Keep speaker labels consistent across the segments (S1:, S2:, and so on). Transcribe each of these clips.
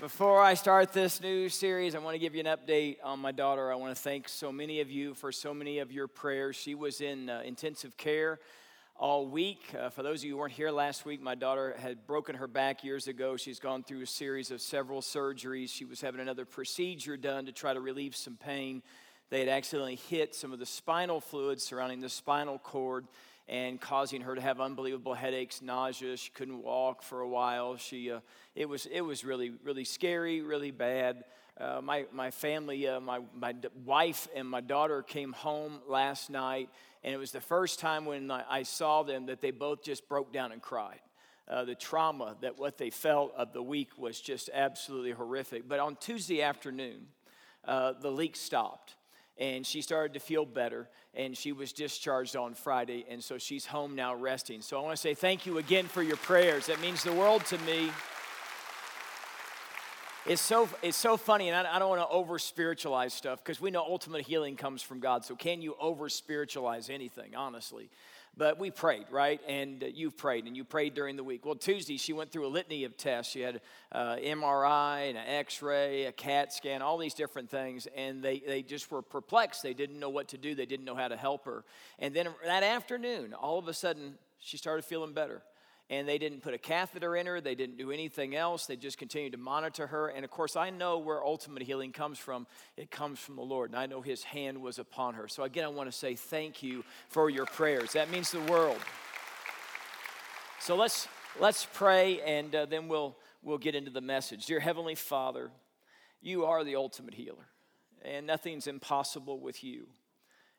S1: Before I start this new series, I want to give you an update on my daughter. I want to thank so many of you for so many of your prayers. She was in uh, intensive care all week. Uh, for those of you who weren't here last week, my daughter had broken her back years ago. She's gone through a series of several surgeries. She was having another procedure done to try to relieve some pain. They had accidentally hit some of the spinal fluid surrounding the spinal cord and causing her to have unbelievable headaches, nausea. She couldn't walk for a while. She, uh, it, was, it was really, really scary, really bad. Uh, my, my family, uh, my, my wife and my daughter came home last night, and it was the first time when I saw them that they both just broke down and cried. Uh, the trauma that what they felt of the week was just absolutely horrific. But on Tuesday afternoon, uh, the leak stopped and she started to feel better and she was discharged on friday and so she's home now resting. So i want to say thank you again for your prayers. That means the world to me it's so it's so funny and i, I don't want to over spiritualize stuff because we know ultimate healing comes from god so can you over spiritualize anything honestly but we prayed, right? And uh, you've prayed, and you prayed during the week. Well, Tuesday, she went through a litany of tests. She had uh, MRI and an x ray, a CAT scan, all these different things. And they, they just were perplexed. They didn't know what to do, they didn't know how to help her. And then that afternoon, all of a sudden, she started feeling better and they didn't put a catheter in her. They didn't do anything else. They just continued to monitor her. And of course, I know where ultimate healing comes from. It comes from the Lord, and I know His hand was upon her. So, again, I want to say thank you for your prayers. That means the world. So, let's, let's pray, and uh, then we'll, we'll get into the message. Dear Heavenly Father, you are the ultimate healer, and nothing's impossible with you.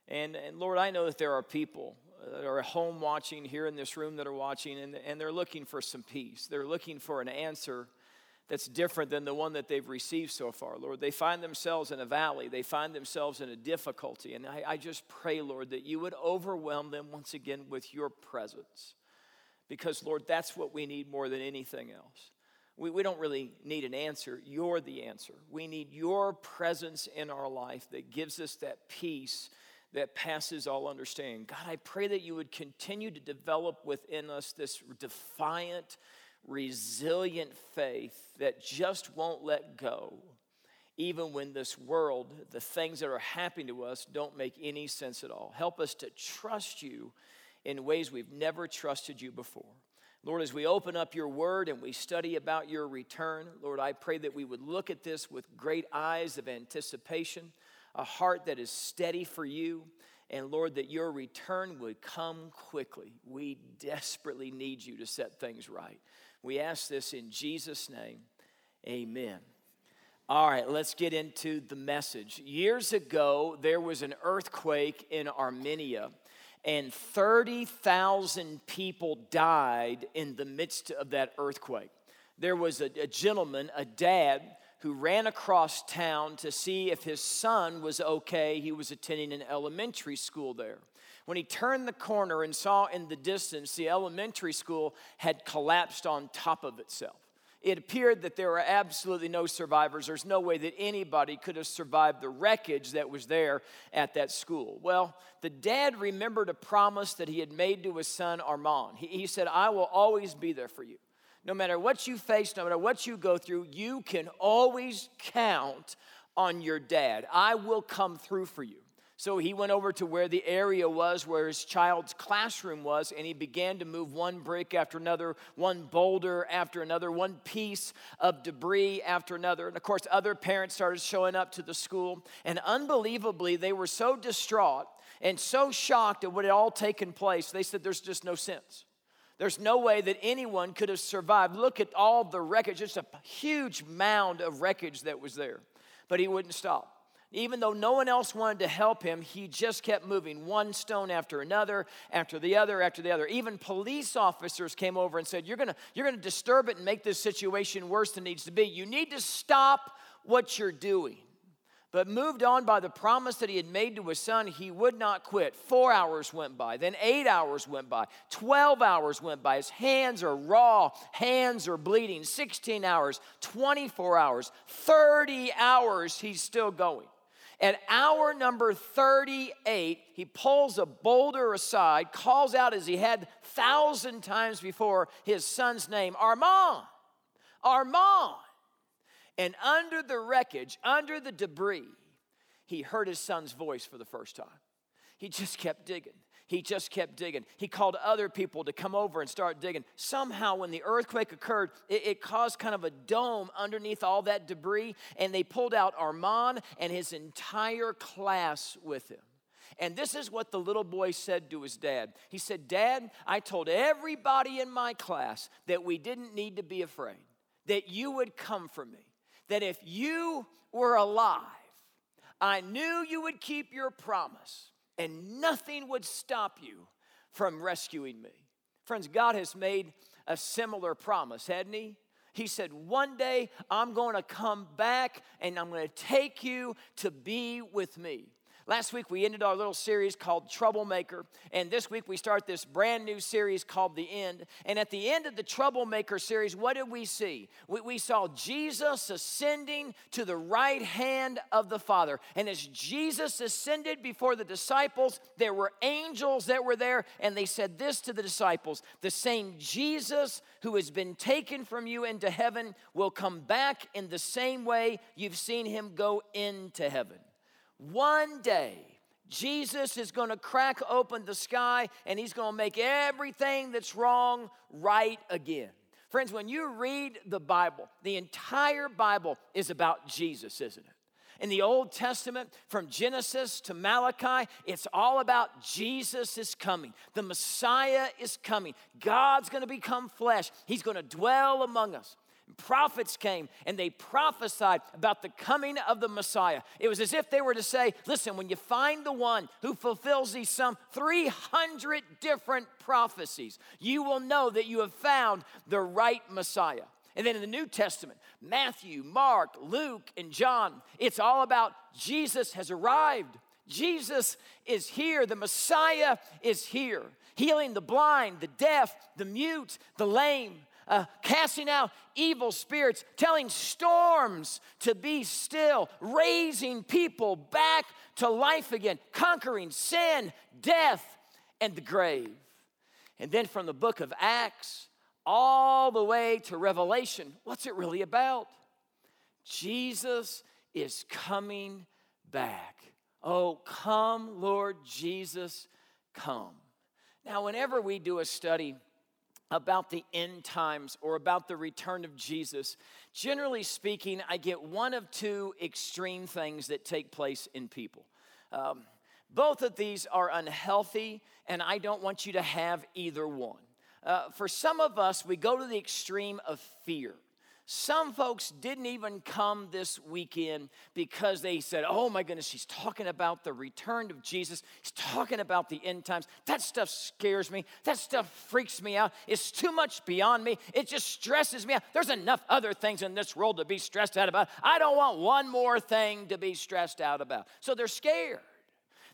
S1: And, and Lord, I know that there are people that are home watching here in this room that are watching, and, and they're looking for some peace. They're looking for an answer that's different than the one that they've received so far, Lord. They find themselves in a valley, they find themselves in a difficulty. And I, I just pray, Lord, that you would overwhelm them once again with your presence. Because, Lord, that's what we need more than anything else. We, we don't really need an answer. You're the answer. We need your presence in our life that gives us that peace that passes all understanding. God, I pray that you would continue to develop within us this defiant, resilient faith that just won't let go, even when this world, the things that are happening to us, don't make any sense at all. Help us to trust you in ways we've never trusted you before. Lord, as we open up your word and we study about your return, Lord, I pray that we would look at this with great eyes of anticipation a heart that is steady for you. And Lord, that your return would come quickly. We desperately need you to set things right. We ask this in Jesus' name. Amen. All right, let's get into the message. Years ago, there was an earthquake in Armenia, and 30,000 people died in the midst of that earthquake. There was a, a gentleman, a dad, who ran across town to see if his son was okay. He was attending an elementary school there. When he turned the corner and saw in the distance the elementary school had collapsed on top of itself. It appeared that there were absolutely no survivors. There's no way that anybody could have survived the wreckage that was there at that school. Well, the dad remembered a promise that he had made to his son Armand. He, he said, I will always be there for you. No matter what you face, no matter what you go through, you can always count on your dad. I will come through for you. So he went over to where the area was where his child's classroom was, and he began to move one brick after another, one boulder after another, one piece of debris after another. And of course, other parents started showing up to the school, and unbelievably, they were so distraught and so shocked at what had all taken place, they said, There's just no sense. There's no way that anyone could have survived. Look at all the wreckage, just a huge mound of wreckage that was there. But he wouldn't stop. Even though no one else wanted to help him, he just kept moving one stone after another, after the other, after the other. Even police officers came over and said, You're gonna, you're gonna disturb it and make this situation worse than it needs to be. You need to stop what you're doing but moved on by the promise that he had made to his son, he would not quit. Four hours went by, then eight hours went by, 12 hours went by. His hands are raw, hands are bleeding. 16 hours, 24 hours, 30 hours, he's still going. At hour number 38, he pulls a boulder aside, calls out as he had thousand times before his son's name, Armand, Armand. And under the wreckage, under the debris, he heard his son's voice for the first time. He just kept digging. He just kept digging. He called other people to come over and start digging. Somehow, when the earthquake occurred, it, it, caused kind of a dome underneath all that debris, and they pulled out Armand and his entire class with him. And this is what the little boy said to his dad. He said, Dad, I told everybody in my class that we didn't need to be afraid, that you would come for me, that if you were alive, I knew you would keep your promise and nothing would stop you from rescuing me. Friends, God has made a similar promise, hadn't He? He said, One day I'm going to come back and I'm going to take you to be with me. Last week we ended our little series called Troublemaker, and this week we start this brand new series called The End. And at the end of the Troublemaker series, what did we see? We, we saw Jesus ascending to the right hand of the Father. And as Jesus ascended before the disciples, there were angels that were there, and they said this to the disciples The same Jesus who has been taken from you into heaven will come back in the same way you've seen him go into heaven. One day, Jesus is going to crack open the sky and he's going to make everything that's wrong right again. Friends, when you read the Bible, the entire Bible is about Jesus, isn't it? In the Old Testament, from Genesis to Malachi, it's all about Jesus is coming. The Messiah is coming. God's going to become flesh. He's going to dwell among us prophets came and they prophesied about the coming of the Messiah. It was as if they were to say, Listen, when you find the one who fulfills these some 300 different prophecies, you will know that you have found the right Messiah. And then in the New Testament, Matthew, Mark, Luke, and John, it's all about Jesus has arrived. Jesus is here. The Messiah is here, healing the blind, the deaf, the mute, the lame uh, casting out evil spirits, telling storms to be still, raising people back to life again, conquering sin, death, and the grave. And then from the book of Acts all the way to Revelation, what's it really about? Jesus is coming back. Oh, come, Lord Jesus, come. Now, whenever we do a study about the end times or about the return of Jesus, generally speaking, I get one of two extreme things that take place in people. Um, both of these are unhealthy, and I don't want you to have either one. Uh, for some of us, we go to the extreme of fear. Some folks didn't even come this weekend because they said, Oh my goodness, she's talking about the return of Jesus. He's talking about the end times. That stuff scares me. That stuff freaks me out. It's too much beyond me. It just stresses me out. There's enough other things in this world to be stressed out about. I don't want one more thing to be stressed out about. So they're scared.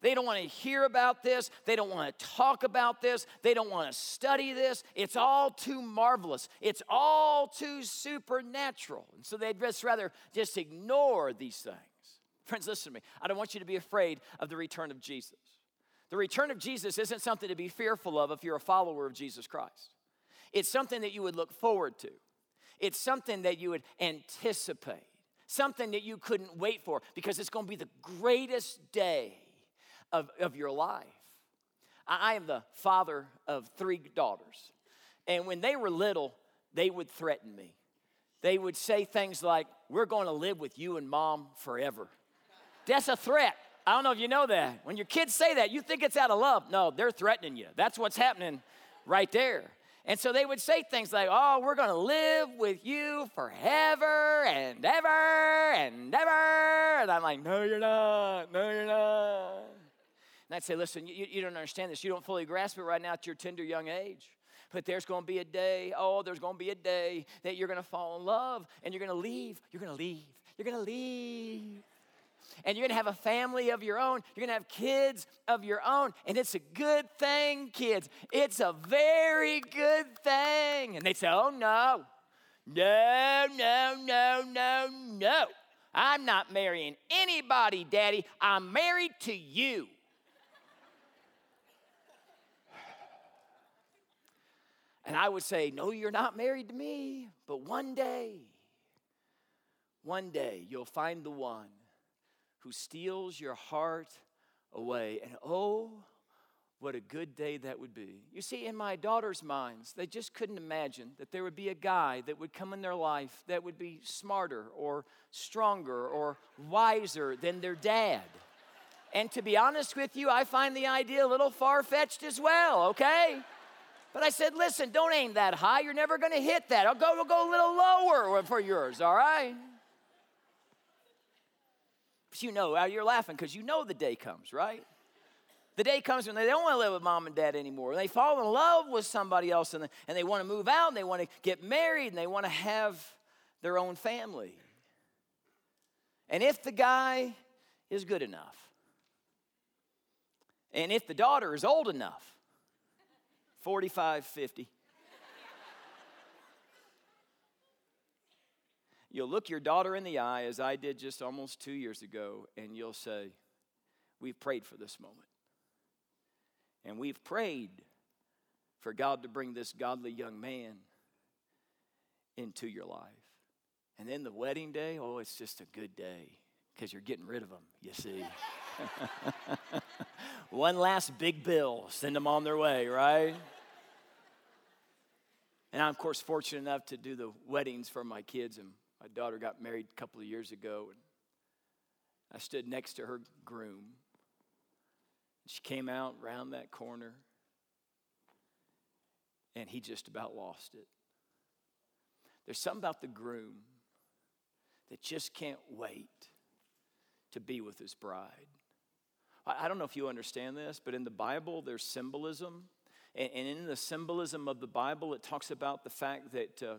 S1: They don't want to hear about this. They don't want to talk about this. They don't want to study this. It's all too marvelous. It's all too supernatural. And so they'd just rather just ignore these things. Friends, listen to me. I don't want you to be afraid of the return of Jesus. The return of Jesus isn't something to be fearful of if you're a follower of Jesus Christ. It's something that you would look forward to. It's something that you would anticipate, something that you couldn't wait for because it's going to be the greatest day of, of your life. I, am the father of three daughters. And when they were little, they would threaten me. They would say things like, We're going to live with you and mom forever. That's a threat. I don't know if you know that. When your kids say that, you think it's out of love. No, they're threatening you. That's what's happening right there. And so they would say things like, Oh, we're going to live with you forever and ever and ever. And I'm like, No, you're not. No, you're not. And I'd say, listen, you, you don't understand this. You don't fully grasp it right now at your tender young age. But there's going to be a day, oh, there's going to be a day that you're going to fall in love and you're going to leave. You're going to leave. You're going to leave. And you're going to have a family of your own. You're going to have kids of your own. And it's a good thing, kids. It's a very good thing. And they say, oh, no. No, no, no, no, no. I'm not marrying anybody, Daddy. I'm married to you. And I would say, No, you're not married to me, but one day, one day you'll find the one who steals your heart away. And oh, what a good day that would be. You see, in my daughter's minds, they just couldn't imagine that there would be a guy that would come in their life that would be smarter or stronger or wiser than their dad. And to be honest with you, I find the idea a little far fetched as well, okay? But I said, listen, don't aim that high. You're never going to hit that. I'll go, we'll go a little lower for yours, all right? But you know, uh, you're laughing because you know the day comes, right? The day comes when they don't want to live with mom and dad anymore. They fall in love with somebody else and and they want to move out and they want to get married and they want to have their own family. And if the guy is good enough, and if the daughter is old enough, 45, 50, you'll look your daughter in the eye, as I did just almost two years ago, and you'll say, We've prayed for this moment. And we've prayed for God to bring this godly young man into your life. And then the wedding day, oh, it's just a good day because you're getting rid of them, you see. One last big bill, send them on their way, right? And I'm, of course, fortunate enough to do the weddings for my kids. And my daughter got married a couple of years ago. And I stood next to her groom. She came out round that corner, and he just about lost it. There's something about the groom that just can't wait to be with his bride. I don't know if you understand this, but in the Bible, there's symbolism. And in the symbolism of the Bible, it talks about the fact that uh,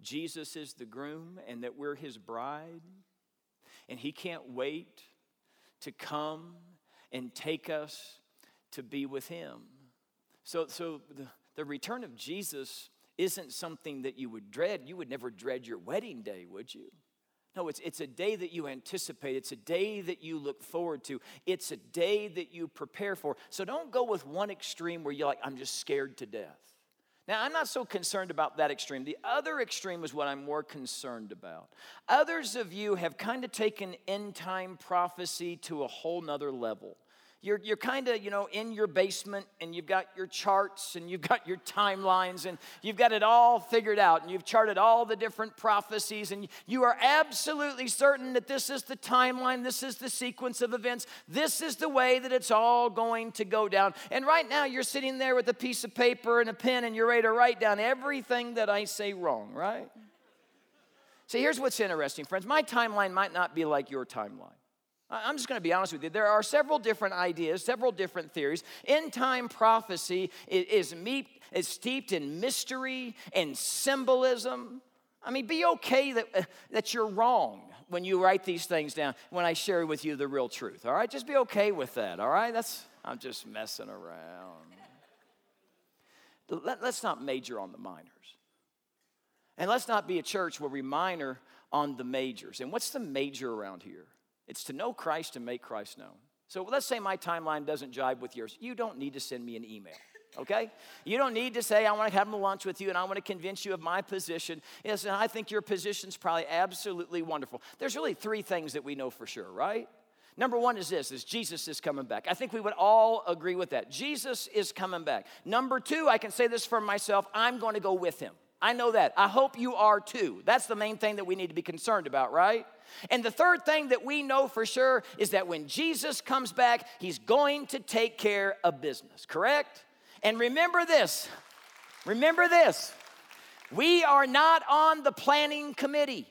S1: Jesus is the groom and that we're his bride. And he can't wait to come and take us to be with Him. So, so the, the return of Jesus isn't something that you would dread. You would never dread your wedding day, would you? No, it's, it's a day that you anticipate. It's a day that you look forward to. It's a day that you prepare for. So don't go with one extreme where you're like, I'm just scared to death. Now, I'm not so concerned about that extreme. The other extreme is what I'm more concerned about. Others of you have kind of taken end time prophecy to a whole nother level. You're, you're kind of, you know, in your basement and you've got your charts and you've got your timelines and you've got it all figured out and you've charted all the different prophecies and you are absolutely certain that this is the timeline, this is the sequence of events, this is the way that it's all going to go down. And right now you're sitting there with a piece of paper and a pen and you're ready to write down everything that I say wrong, right? See, here's what's interesting, friends. My timeline might not be like your timeline. I'm just going to be honest with you. There are several different ideas, several different theories. End time prophecy is, is, steeped in mystery and symbolism. I mean, be okay that, uh, that you're wrong when you write these things down, when I share with you the real truth, all right? Just be okay with that, all right? That's, I'm just messing around. Let, let's not major on the minors. And let's not be a church where we minor on the majors. And what's the major around here? It's to know Christ and make Christ known. So let's say my timeline doesn't jive with yours. You don't need to send me an email okay? You don't need to say, I want to have lunch with you and I want to convince you of my position. Yes, and I think your position's probably absolutely wonderful. There's really three things that we know for sure, right? Number one is this, is Jesus is coming back. I think we would all agree with that. Jesus is coming back. Number two, I can say this for myself, I'm going to go with him. I know that. I hope you are too. That's the main thing that we need to be concerned about, right? And the third thing that we know for sure is that when Jesus comes back, he's going to take care of business, correct? And remember this remember this we are not on the planning committee.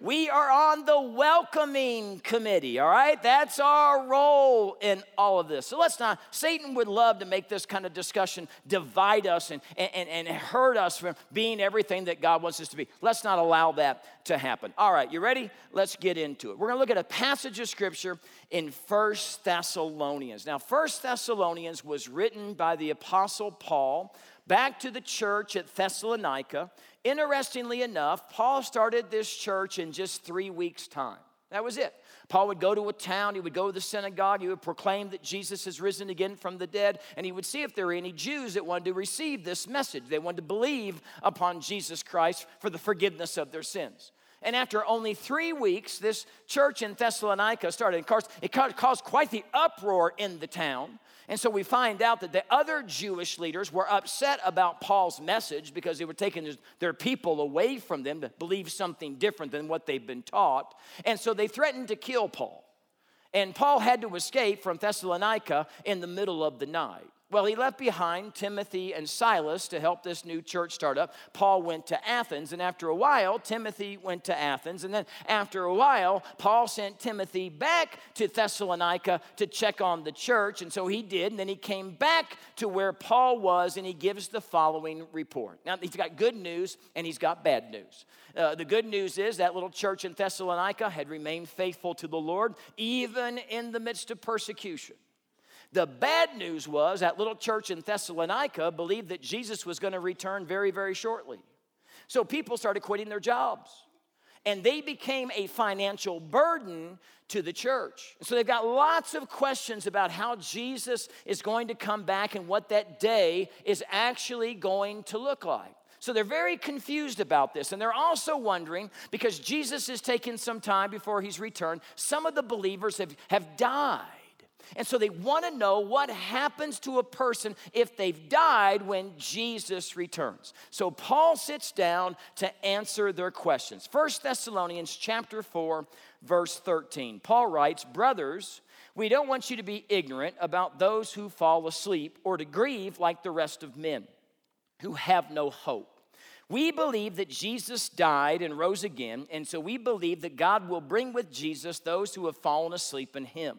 S1: We are on the welcoming committee, all right? That's our role in all of this. So let's not, Satan would love to make this kind of discussion divide us and, and, and hurt us from being everything that God wants us to be. Let's not allow that to happen. All right, you ready? Let's get into it. We're gonna look at a passage of scripture in First Thessalonians. Now, First Thessalonians was written by the Apostle Paul back to the church at Thessalonica. Interestingly enough, Paul started this church in just three weeks' time. That was it. Paul would go to a town, he would go to the synagogue, he would proclaim that Jesus has risen again from the dead, and he would see if there were any Jews that wanted to receive this message. They wanted to believe upon Jesus Christ for the forgiveness of their sins. And after only three weeks, this church in Thessalonica started. Of course, it caused quite the uproar in the town. And so we find out that the other Jewish leaders were upset about Paul's message because they were taking their people away from them to believe something different than what they've been taught. And so they threatened to kill Paul. And Paul had to escape from Thessalonica in the middle of the night. Well, he left behind Timothy and Silas to help this new church start up. Paul went to Athens, and after a while, Timothy went to Athens. And then after a while, Paul sent Timothy back to Thessalonica to check on the church. And so he did. And then he came back to where Paul was, and he gives the following report. Now, he's got good news and he's got bad news. Uh, the good news is that little church in Thessalonica had remained faithful to the Lord, even in the midst of persecution. The bad news was that little church in Thessalonica believed that Jesus was going to return very, very shortly. So people started quitting their jobs and they became a financial burden to the church. So they've got lots of questions about how Jesus is going to come back and what that day is actually going to look like. So they're very confused about this. And they're also wondering because Jesus is taking some time before he's returned, some of the believers have, have died. And so they want to know what happens to a person if they've died when Jesus returns. So Paul sits down to answer their questions. 1 Thessalonians chapter 4 verse 13. Paul writes, "Brothers, we don't want you to be ignorant about those who fall asleep or to grieve like the rest of men who have no hope." We believe that Jesus died and rose again, and so we believe that God will bring with Jesus those who have fallen asleep in him.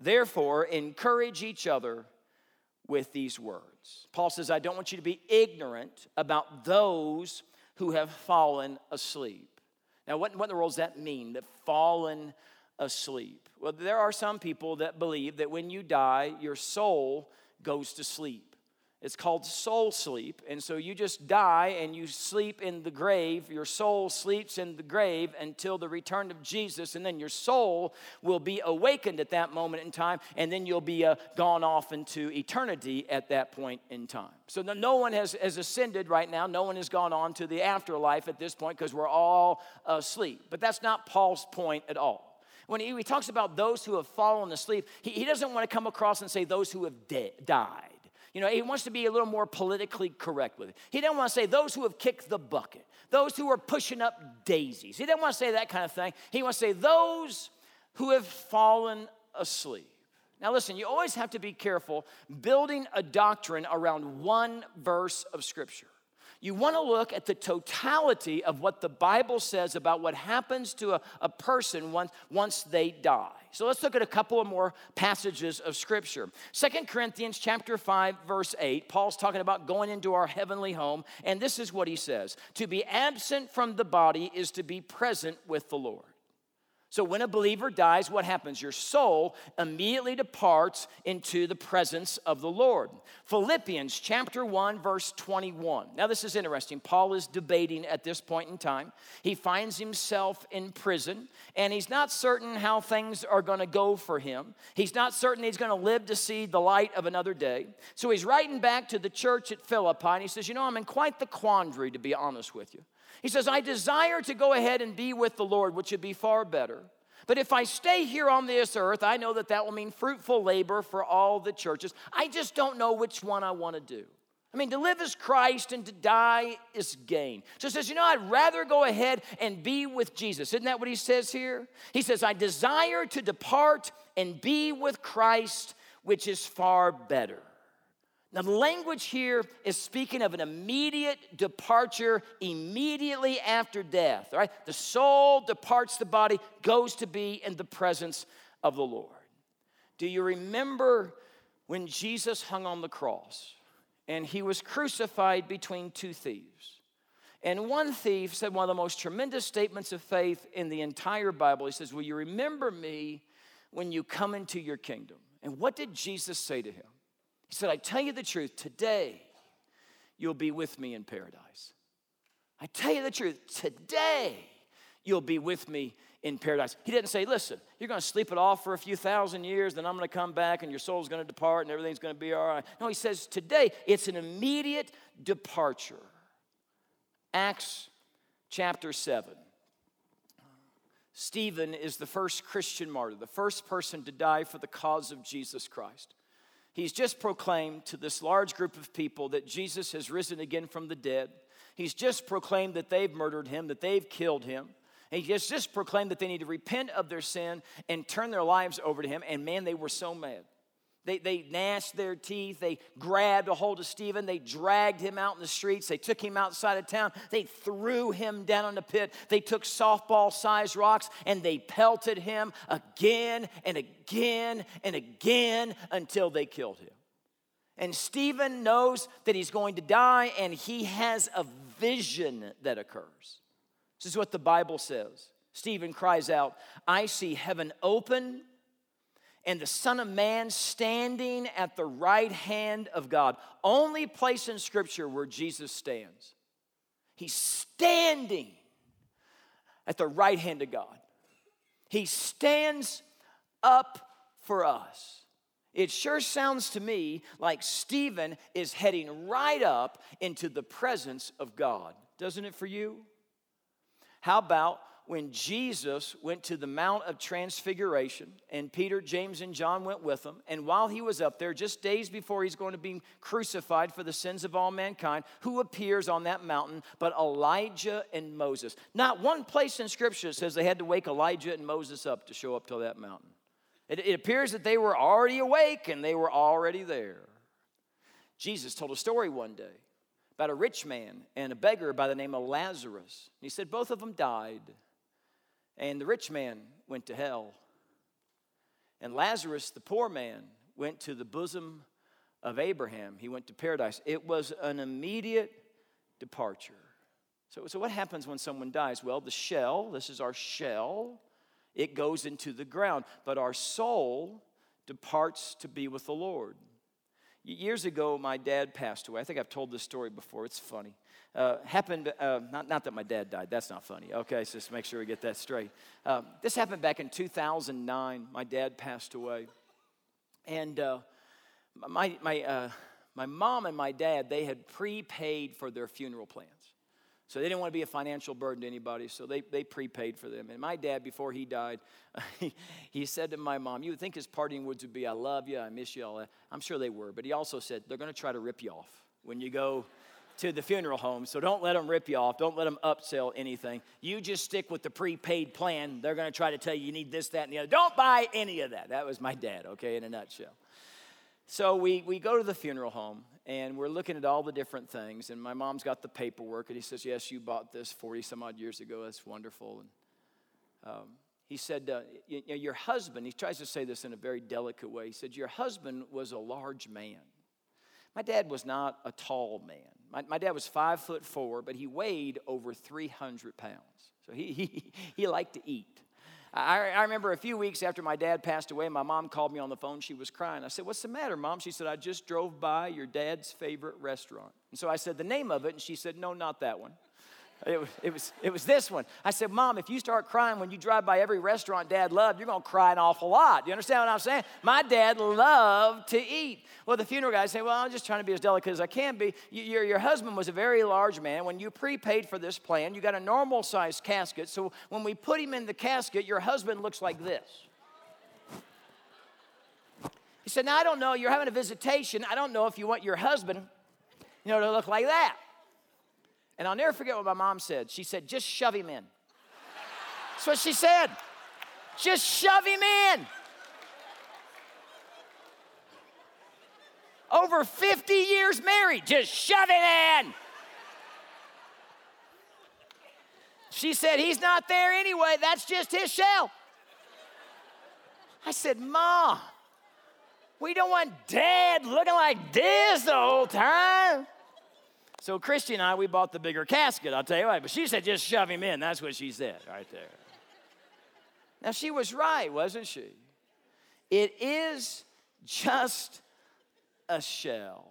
S1: Therefore, encourage each other with these words. Paul says, I don't want you to be ignorant about those who have fallen asleep. Now, what, what in the world does that mean, that fallen asleep? Well, there are some people that believe that when you die, your soul goes to sleep. It's called soul sleep. And so you just die and you sleep in the grave. Your soul sleeps in the grave until the return of Jesus. And then your soul will be awakened at that moment in time. And then you'll be uh, gone off into eternity at that point in time. So no one has, has ascended right now. No one has gone on to the afterlife at this point because we're all asleep. But that's not Paul's point at all. When he, he talks about those who have fallen asleep, he, he doesn't want to come across and say those who have de- died. You know, he wants to be a little more politically correct with it. He doesn't want to say those who have kicked the bucket, those who are pushing up daisies. He doesn't want to say that kind of thing. He wants to say those who have fallen asleep. Now, listen, you always have to be careful building a doctrine around one verse of Scripture. You want to look at the totality of what the Bible says about what happens to a, a person once, once they die. So let's look at a couple of more passages of scripture. Second Corinthians chapter 5 verse 8, Paul's talking about going into our heavenly home and this is what he says, "To be absent from the body is to be present with the Lord." So when a believer dies, what happens? Your soul immediately departs into the presence of the Lord. Philippians chapter 1 verse 21. Now this is interesting. Paul is debating at this point in time. He finds himself in prison and he's not certain how things are going to go for him. He's not certain he's going to live to see the light of another day. So he's writing back to the church at Philippi and he says, "You know, I'm in quite the quandary to be honest with you." He says, I desire to go ahead and be with the Lord, which would be far better. But if I stay here on this earth, I know that that will mean fruitful labor for all the churches. I just don't know which one I want to do. I mean, to live is Christ and to die is gain. So he says, you know, I'd rather go ahead and be with Jesus. Isn't that what he says here? He says, I desire to depart and be with Christ, which is far better. Now, the language here is speaking of an immediate departure immediately after death, right? The soul departs the body, goes to be in the presence of the Lord. Do you remember when Jesus hung on the cross and he was crucified between two thieves? And one thief said one of the most tremendous statements of faith in the entire Bible. He says, Will you remember me when you come into your kingdom? And what did Jesus say to him? He said, I tell you the truth, today you'll be with me in paradise. I tell you the truth, today you'll be with me in paradise. He didn't say, listen, you're going to sleep it off for a few thousand years, then I'm going to come back and your soul's going to depart and everything's going to be all right. No, he says, today it's an immediate departure. Acts chapter 7. Stephen is the first Christian martyr, the first person to die for the cause of Jesus Christ. He's just proclaimed to this large group of people that Jesus has risen again from the dead. He's just proclaimed that they've murdered him, that they've killed him. And he has just proclaimed that they need to repent of their sin and turn their lives over to him. And man, they were so mad. They, they gnashed their teeth. They grabbed a hold of Stephen. They dragged him out in the streets. They took him outside of town. They threw him down in the pit. They took softball sized rocks and they pelted him again and again and again until they killed him. And Stephen knows that he's going to die and he has a vision that occurs. This is what the Bible says. Stephen cries out, I see heaven open and the Son of Man standing at the right hand of God. Only place in Scripture where Jesus stands. He's standing at the right hand of God. He stands up for us. It sure sounds to me like Stephen is heading right up into the presence of God, doesn't it for you? How about when Jesus went to the Mount of Transfiguration, and Peter, James, and John went with him. And while he was up there, just days before he's going to be crucified for the sins of all mankind, who appears on that mountain but Elijah and Moses? Not one place in Scripture says they had to wake Elijah and Moses up to show up to that mountain. It, it appears that they were already awake and they were already there. Jesus told a story one day about a rich man and a beggar by the name of Lazarus. He said both of them died. And the rich man went to hell. And Lazarus, the poor man, went to the bosom of Abraham. He went to paradise. It was an immediate departure. So, so what happens when someone dies? Well, the shell, this is our shell, it goes into the ground, but our soul departs to be with the Lord. Years ago, my dad passed away. I think I've told this story before. It's funny uh, happened, uh, not, not that my dad died, that's not funny. Okay, so just make sure we get that straight. Um, this happened back in 2009. My dad passed away. And uh, my, my, uh, my mom and my dad, they had prepaid for their funeral plans. So they didn't want to be a financial burden to anybody, so they, they prepaid for them. And my dad, before he died, he, said to my mom, You would think his parting words would be, I love you, I miss you, all that. I'm sure they were, but he also said, They're going to try to rip you off when you go to the funeral home. So don't let them rip you off. Don't let them upsell anything. You just stick with the prepaid plan. They're going to try to tell you you need this, that, and the other. Don't buy any of that. That was my dad, okay, in a nutshell. So we, we go to the funeral home and we're looking at all the different things. And my mom's got the paperwork and he says, Yes, you bought this 40 some odd years ago. That's wonderful. And um, he said, uh, you know, Your husband, he tries to say this in a very delicate way. He said, Your husband was a large man. My dad was not a tall man. My, my dad was five foot four, but he weighed over 300 pounds. So he, he, he liked to eat. I, I remember a few weeks after my dad passed away, my mom called me on the phone. She was crying. I said, What's the matter, mom? She said, I just drove by your dad's favorite restaurant. And so I said, The name of it. And she said, No, not that one. It was, it, was, it was this one. I said, Mom, if you start crying when you drive by every restaurant dad loved, you're going to cry an awful lot. You understand what I'm saying? My dad loved to eat. Well, the funeral guy said, Well, I'm just trying to be as delicate as I can be. Your, your husband was a very large man. When you prepaid for this plan, you got a normal sized casket. So when we put him in the casket, your husband looks like this. He said, Now, I don't know. You're having a visitation. I don't know if you want your husband, you know, to look like that. And I'll never forget what my mom said. She said, just shove him in. That's what she said. Just shove him in. Over 50 years married, just shove it in. She said, He's not there anyway. That's just his shell. I said, Mom, we don't want dad looking like this the whole time. So Christy and I, we bought the bigger casket, I'll tell you what. But she said, just shove him in. That's what she said right there. Now, she was right, wasn't she? It is just a shell.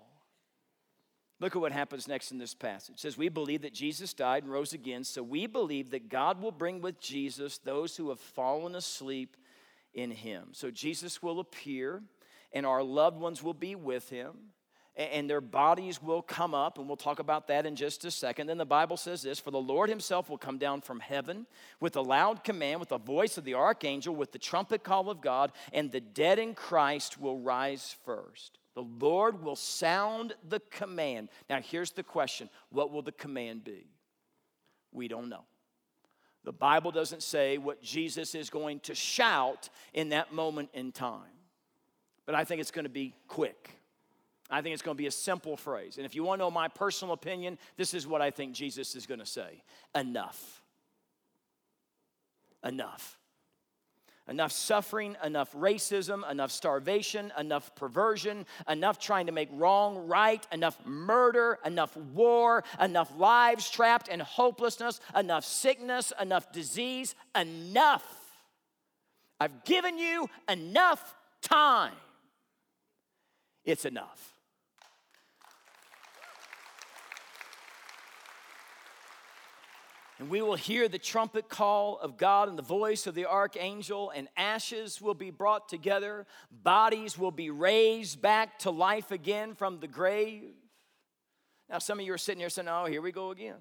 S1: Look at what happens next in this passage. It says, We believe that Jesus died and rose again, so we believe that God will bring with Jesus those who have fallen asleep in him. So Jesus will appear, and our loved ones will be with him and their bodies will come up, and we'll talk about that in just a second. Then the Bible says this For the Lord himself will come down from heaven with a loud command, with the voice of the archangel, with the trumpet call of God, and the dead in Christ will rise first. The Lord will sound the command. Now, here's the question What will the command be? We don't know. The Bible doesn't say what Jesus is going to shout in that moment in time, but I think it's going to be quick. I think it's going to be a simple phrase. And if you want to know my personal opinion, this is what I think Jesus is going to say Enough. Enough. Enough suffering, enough racism, enough starvation, enough perversion, enough trying to make wrong right, enough murder, enough war, enough lives trapped in hopelessness, enough sickness, enough disease, enough. I've given you enough time. It's enough. And we will hear the trumpet call of God and the voice of the archangel, and ashes will be brought together. Bodies will be raised back to life again from the grave. Now, some of you are sitting here saying, Oh, here we go again.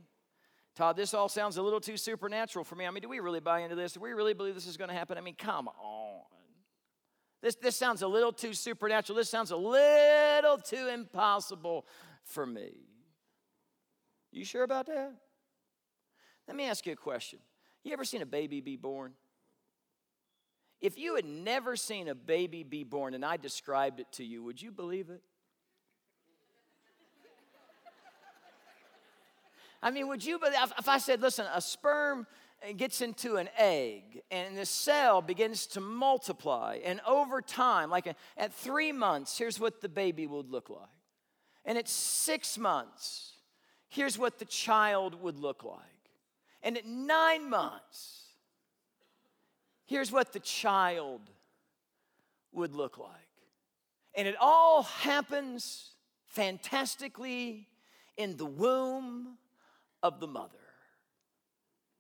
S1: Todd, this all sounds a little too supernatural for me. I mean, do we really buy into this? Do we really believe this is going to happen? I mean, come on. This, this sounds a little too supernatural. This sounds a little too impossible for me. You sure about that? Let me ask you a question. You ever seen a baby be born? If you had never seen a baby be born and I described it to you, would you believe it? I mean, would you believe if I said, listen, a sperm uh, gets into an egg and the cell begins to multiply, and over time, like at three months, here's what the baby would look like. And at six months, here's what the child would look like. And at nine months, here's what the child would look like. And it all happens fantastically in the womb of the mother.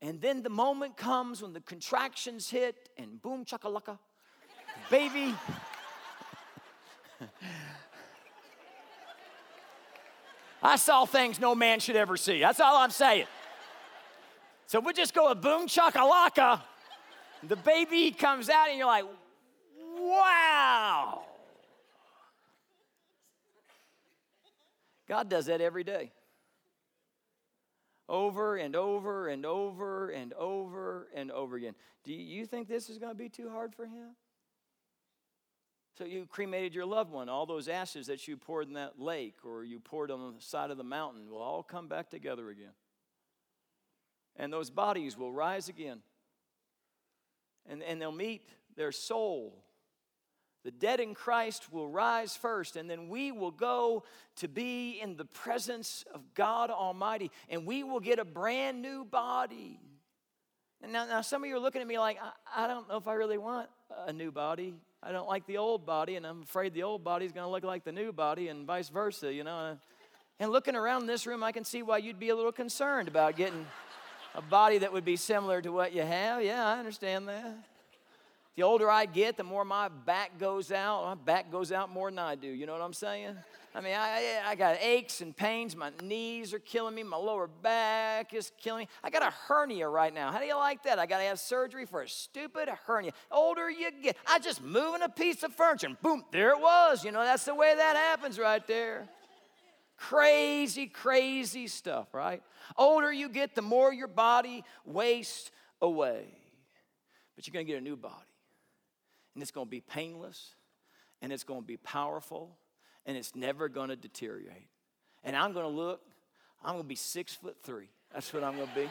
S1: And then the moment comes when the contractions hit, and boom, chakalaka, baby. I saw things no man should ever see. That's all I'm saying. So we just go a boom chakalaka. The baby comes out, and you're like, wow. God does that every day. Over and over and over and over and over again. Do you think this is going to be too hard for him? So you cremated your loved one. All those ashes that you poured in that lake or you poured on the side of the mountain will all come back together again and those bodies will rise again. And, and they'll meet their soul. The dead in Christ will rise first, and then we will go to be in the presence of God Almighty, and we will get a brand new body. And now, now some of you are looking at me like, I, I don't know if I really want a new body. I don't like the old body, and I'm afraid the old body is going to look like the new body, and vice versa, you know. And looking around this room, I can see why you'd be a little concerned about getting a body that would be similar to what you have. Yeah, I understand that. The older I get, the more my back goes out. My back goes out more than I do. You know what I'm saying? I mean, I, I got aches and pains. My knees are killing me. My lower back is killing me. I got a hernia right now. How do you like that? I got to have surgery for a stupid hernia. Older you get, I just moving a piece of furniture and boom, there it was. You know, that's the way that happens right there. Crazy, crazy stuff, right? Older you get, the more your body wastes away. But you're going to get a new body. And it's going to be painless, and it's going to be powerful, and it's never going to deteriorate. And I'm going to look, I'm going to be six foot three. That's what I'm going to be.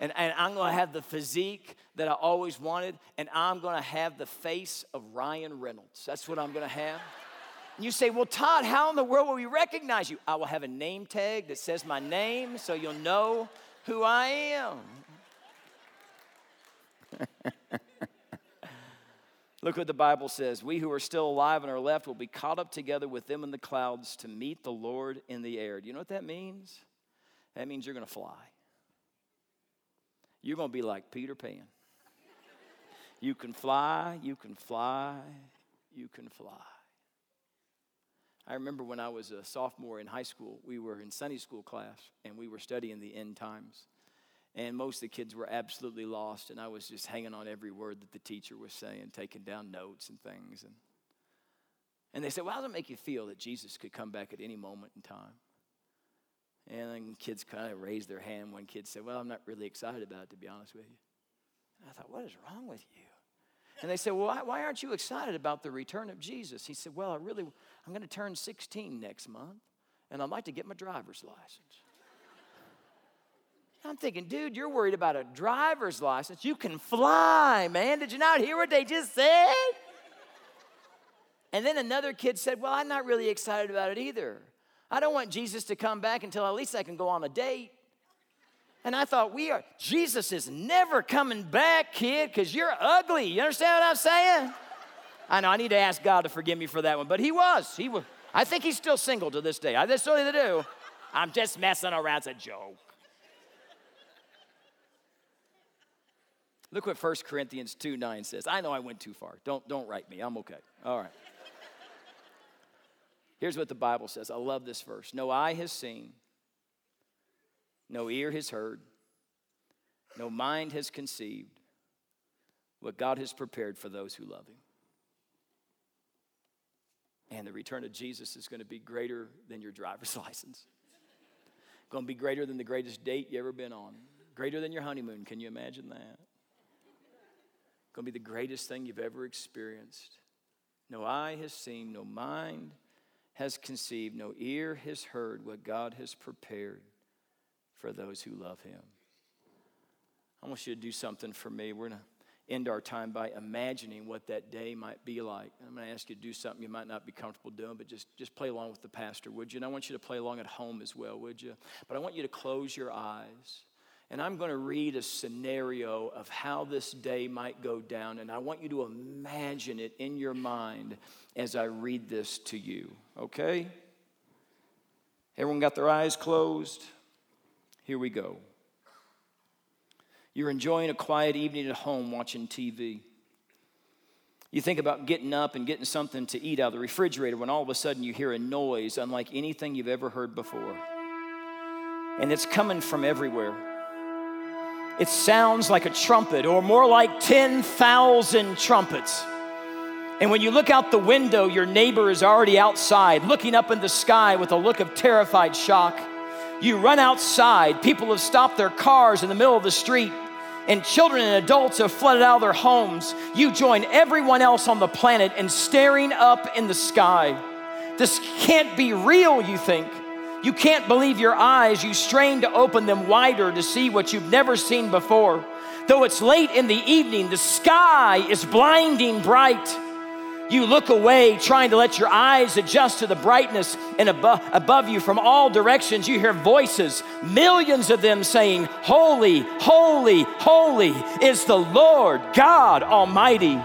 S1: And, and I'm to have the physique that I always wanted, and I'm to have the face of Ryan Reynolds. That's what I'm to have. And you say, Well, Todd, how in the world will we recognize you? I will have a name tag that says my name so you'll know who I am. Look what the Bible says. We who are still alive and are left will be caught up together with them in the clouds to meet the Lord in the air. Do you know what that means? That means you're going to fly. You're going to be like Peter Pan. You can fly, you can fly, you can fly. I remember when I was a sophomore in high school, we were in Sunday school class and we were studying the end times. And most of the kids were absolutely lost, and I was just hanging on every word that the teacher was saying, taking down notes and things. And, and they said, Well, how does it make you feel that Jesus could come back at any moment in time? And then kids kind of raised their hand. One kid said, Well, I'm not really excited about it, to be honest with you. And I thought, What is wrong with you? And they said, Well, why, why aren't you excited about the return of Jesus? He said, Well, I really, I'm going to turn 16 next month, and I'd like to get my driver's license. I'm thinking, dude, you're worried about a driver's license. You can fly, man. Did you not hear what they just said? And then another kid said, Well, I'm not really excited about it either. I don't want Jesus to come back until at least I can go on a date. And I thought, we are, Jesus is never coming back, kid, because you're ugly. You understand what I'm saying? I know, I need to ask God to forgive me for that one, but he was. He was. I think he's still single to this day. I just to do. I'm just messing around. It's a joke. Look what 1 Corinthians 2 9 says. I know I went too far. Don't, don't write me. I'm okay. All right. Here's what the Bible says. I love this verse. No eye has seen, no ear has heard, no mind has conceived what God has prepared for those who love Him. And the return of Jesus is going to be greater than your driver's license. Going to be greater than the greatest date you ever been on. Greater than your honeymoon. Can you imagine that? Going to be the greatest thing you've ever experienced. No eye has seen, no mind has conceived, no ear has heard what God has prepared for those who love Him. I want you to do something for me. We're going to end our time by imagining what that day might be like. I'm going to ask you to do something you might not be comfortable doing, but just, just play along with the pastor, would you? And I want you to play along at home as well, would you? But I want you to close your eyes. And I'm going to read a scenario of how this day might go down. And I want you to imagine it in your mind as I read this to you, okay? Everyone got their eyes closed? Here we go. You're enjoying a quiet evening at home watching TV. You think about getting up and getting something to eat out of the refrigerator when all of a sudden you hear a noise unlike anything you've ever heard before. And it's coming from everywhere. It sounds like a trumpet, or more like 10,000 trumpets. And when you look out the window, your neighbor is already outside, looking up in the sky with a look of terrified shock. You run outside, people have stopped their cars in the middle of the street, and children and adults have flooded out of their homes. You join everyone else on the planet in staring up in the sky. This can't be real, you think. You can't believe your eyes. You strain to open them wider to see what you've never seen before. Though it's late in the evening, the sky is blinding bright. You look away, trying to let your eyes adjust to the brightness, and above, above you from all directions, you hear voices, millions of them saying, Holy, holy, holy is the Lord God Almighty.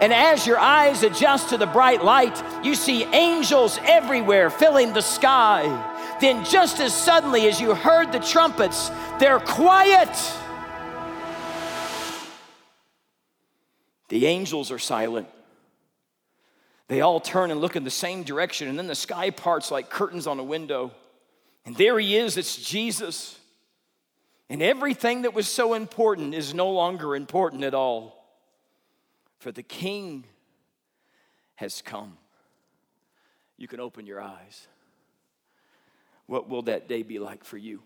S1: And as your eyes adjust to the bright light, you see angels everywhere filling the sky. Then, just as suddenly as you heard the trumpets, they're quiet. The angels are silent. They all turn and look in the same direction, and then the sky parts like curtains on a window. And there he is, it's Jesus. And everything that was so important is no longer important at all. For the King has come. You can open your eyes. What will that day be like for you?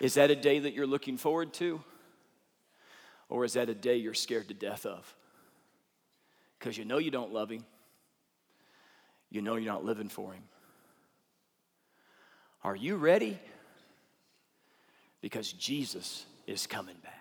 S1: Is that a day that you're looking forward to? Or is that a day you're scared to death of? Because you know you don't love Him. you know you're not living for Him. Are you ready? Because Jesus is coming back.